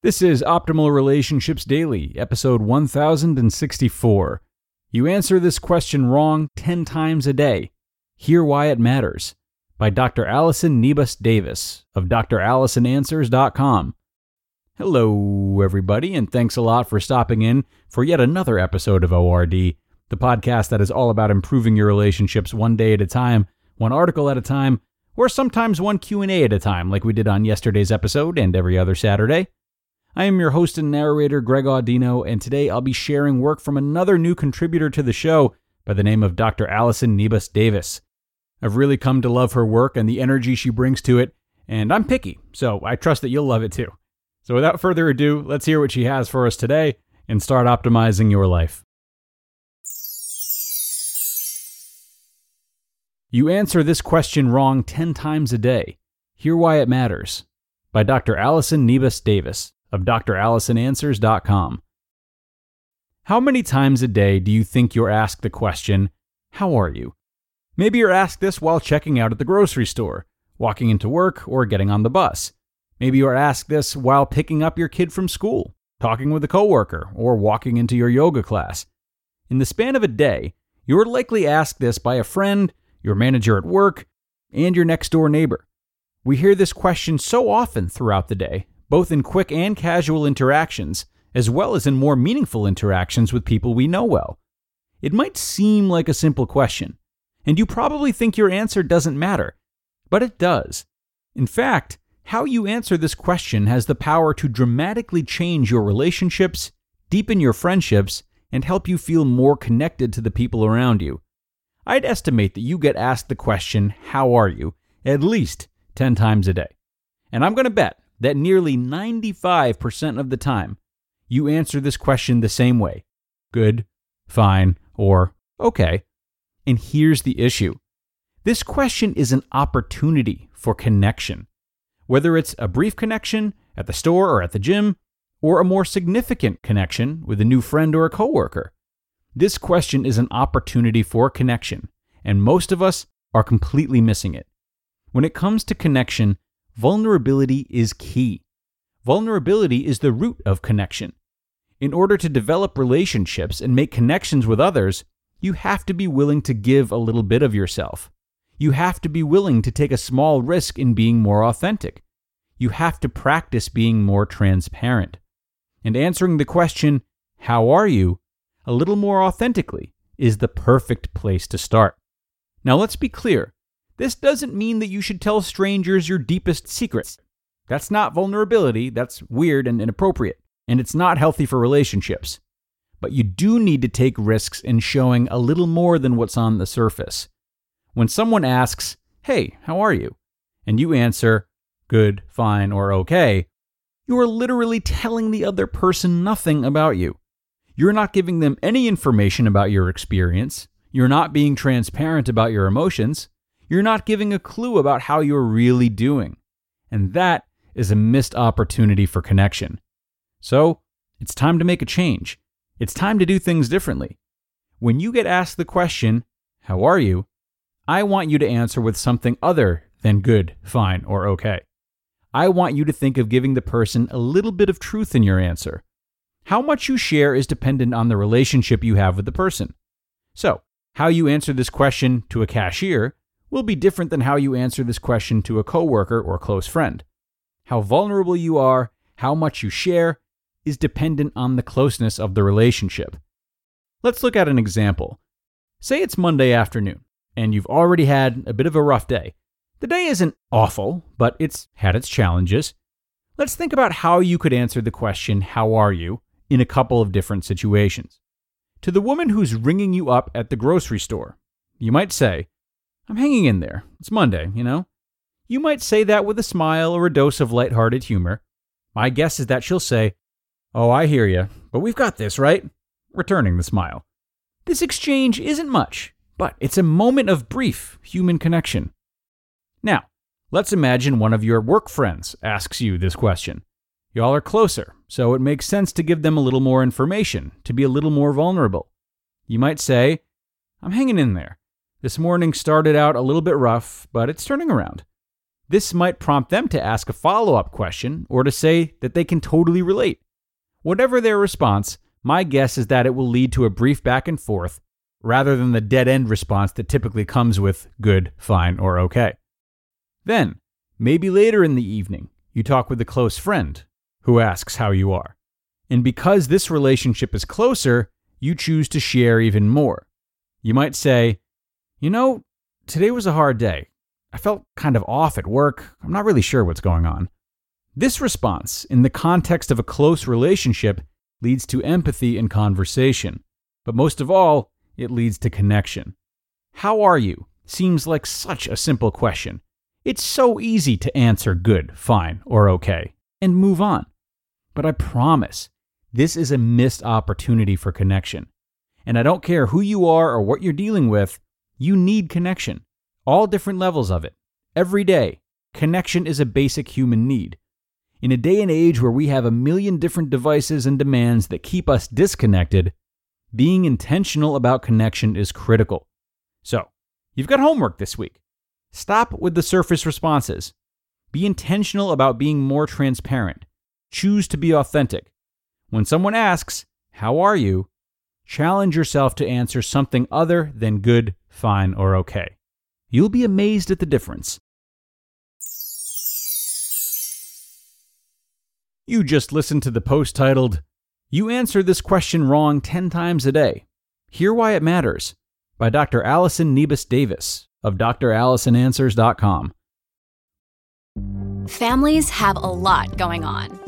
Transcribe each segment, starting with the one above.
This is Optimal Relationships Daily, episode 1064. You answer this question wrong 10 times a day. Hear why it matters. By Dr. Allison Niebes Davis of drallisonanswers.com. Hello, everybody, and thanks a lot for stopping in for yet another episode of ORD, the podcast that is all about improving your relationships one day at a time, one article at a time, or sometimes one Q&A at a time, like we did on yesterday's episode and every other Saturday. I am your host and narrator, Greg Audino, and today I'll be sharing work from another new contributor to the show by the name of Dr. Allison Niebes Davis. I've really come to love her work and the energy she brings to it, and I'm picky, so I trust that you'll love it too. So without further ado, let's hear what she has for us today and start optimizing your life. You answer this question wrong 10 times a day. Hear why it matters. By Dr. Allison Nebus Davis of drallisonanswers.com. How many times a day do you think you're asked the question, How are you? Maybe you're asked this while checking out at the grocery store, walking into work, or getting on the bus. Maybe you're asked this while picking up your kid from school, talking with a coworker, or walking into your yoga class. In the span of a day, you're likely asked this by a friend, your manager at work, and your next door neighbor. We hear this question so often throughout the day both in quick and casual interactions, as well as in more meaningful interactions with people we know well. It might seem like a simple question, and you probably think your answer doesn't matter, but it does. In fact, how you answer this question has the power to dramatically change your relationships, deepen your friendships, and help you feel more connected to the people around you. I'd estimate that you get asked the question, How are you? at least 10 times a day. And I'm going to bet that nearly 95% of the time you answer this question the same way good, fine, or okay. And here's the issue this question is an opportunity for connection. Whether it's a brief connection at the store or at the gym, or a more significant connection with a new friend or a coworker. This question is an opportunity for connection, and most of us are completely missing it. When it comes to connection, vulnerability is key. Vulnerability is the root of connection. In order to develop relationships and make connections with others, you have to be willing to give a little bit of yourself. You have to be willing to take a small risk in being more authentic. You have to practice being more transparent. And answering the question, How are you? a little more authentically is the perfect place to start. Now, let's be clear this doesn't mean that you should tell strangers your deepest secrets. That's not vulnerability, that's weird and inappropriate, and it's not healthy for relationships. But you do need to take risks in showing a little more than what's on the surface. When someone asks, Hey, how are you? and you answer, Good, fine, or okay, you are literally telling the other person nothing about you. You're not giving them any information about your experience. You're not being transparent about your emotions you're not giving a clue about how you're really doing. And that is a missed opportunity for connection. So, it's time to make a change. It's time to do things differently. When you get asked the question, How are you? I want you to answer with something other than good, fine, or okay. I want you to think of giving the person a little bit of truth in your answer. How much you share is dependent on the relationship you have with the person. So, how you answer this question to a cashier will be different than how you answer this question to a coworker or close friend. How vulnerable you are, how much you share, is dependent on the closeness of the relationship. Let's look at an example. Say it's Monday afternoon, and you've already had a bit of a rough day. The day isn't awful, but it's had its challenges. Let's think about how you could answer the question, How are you? in a couple of different situations. To the woman who's ringing you up at the grocery store, you might say, I'm hanging in there. It's Monday, you know? You might say that with a smile or a dose of light-hearted humor. My guess is that she'll say, Oh, I hear you, but we've got this, right? Returning the smile. This exchange isn't much, but it's a moment of brief human connection. Now, let's imagine one of your work friends asks you this question. Y'all are closer, so it makes sense to give them a little more information, to be a little more vulnerable. You might say, I'm hanging in there. This morning started out a little bit rough, but it's turning around. This might prompt them to ask a follow up question or to say that they can totally relate. Whatever their response, my guess is that it will lead to a brief back and forth rather than the dead end response that typically comes with good, fine, or okay. Then, maybe later in the evening, you talk with a close friend who asks how you are. And because this relationship is closer, you choose to share even more. You might say, You know, today was a hard day. I felt kind of off at work. I'm not really sure what's going on. This response, in the context of a close relationship, leads to empathy and conversation. But most of all, it leads to connection. How are you? Seems like such a simple question. It's so easy to answer good, fine, or okay, and move on. But I promise, this is a missed opportunity for connection. And I don't care who you are or what you're dealing with, you need connection all different levels of it, every day. Connection is a basic human need. In a day and age where we have a million different devices and demands that keep us disconnected, being intentional about connection is critical. So, you've got homework this week. Stop with the surface responses. Be intentional about being more transparent. Choose to be authentic. When someone asks, How are you? challenge yourself to answer something other than good, fine, or okay. You'll be amazed at the difference. You just listened to the post titled, You Answer This Question Wrong 10 Times a Day. Hear Why It Matters by Dr. Allison Niebes Davis of drallisonanswers.com. Families have a lot going on.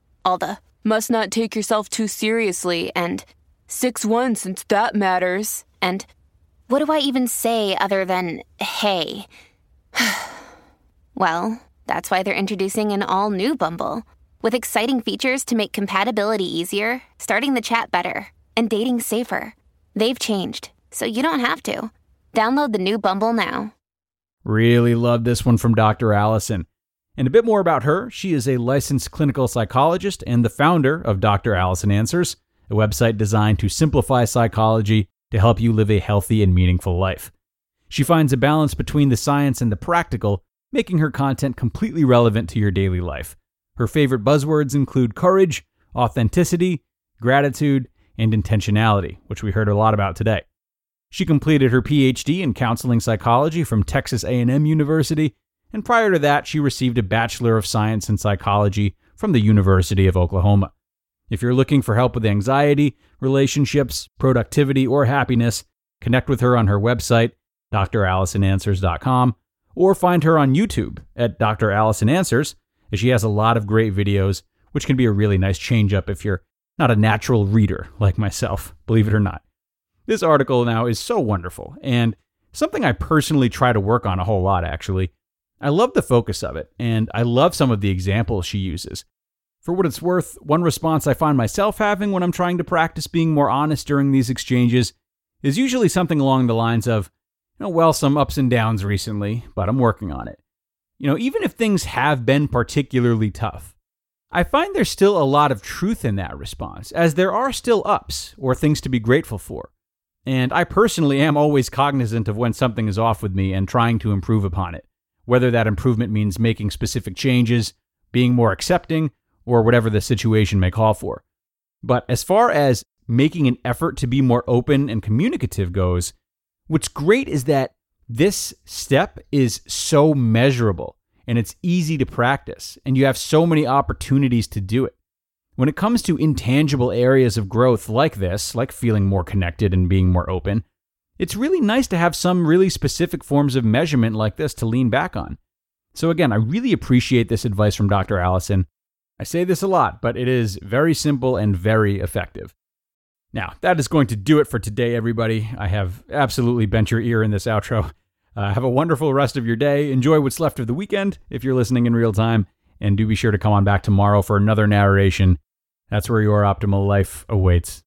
All the must not take yourself too seriously and 6 1 since that matters. And what do I even say other than hey? well, that's why they're introducing an all new Bumble with exciting features to make compatibility easier, starting the chat better, and dating safer. They've changed, so you don't have to. Download the new Bumble now. Really love this one from Dr. Allison. And a bit more about her she is a licensed clinical psychologist and the founder of Dr. Allison Answers, a website designed to simplify psychology to help you live a healthy and meaningful life. She finds a balance between the science and the practical, making her content completely relevant to your daily life. Her favorite buzzwords include courage, authenticity, gratitude, and intentionality, which we heard a lot about today. She completed her PhD in counseling psychology from Texas A&M University and prior to that, she received a Bachelor of Science in Psychology from the University of Oklahoma. If you're looking for help with anxiety, relationships, productivity, or happiness, connect with her on her website, drallisonanswers.com, or find her on YouTube at Dr. Allison Answers, as she has a lot of great videos, which can be a really nice change up if you're not a natural reader like myself, believe it or not. This article now is so wonderful and something I personally try to work on a whole lot, actually. I love the focus of it, and I love some of the examples she uses. For what it's worth, one response I find myself having when I'm trying to practice being more honest during these exchanges is usually something along the lines of, know, well, some ups and downs recently, but I'm working on it. You know, even if things have been particularly tough, I find there's still a lot of truth in that response, as there are still ups or things to be grateful for. And I personally am always cognizant of when something is off with me and trying to improve upon it, whether that improvement means making specific changes, being more accepting, or whatever the situation may call for. But as far as making an effort to be more open and communicative goes, what's great is that this step is so measurable and it's easy to practice, and you have so many opportunities to do it. When it comes to intangible areas of growth like this, like feeling more connected and being more open, it's really nice to have some really specific forms of measurement like this to lean back on. So, again, I really appreciate this advice from Dr. Allison. I say this a lot, but it is very simple and very effective. Now, that is going to do it for today, everybody. I have absolutely bent your ear in this outro. Uh, have a wonderful rest of your day. Enjoy what's left of the weekend if you're listening in real time. And do be sure to come on back tomorrow for another narration. That's where your optimal life awaits.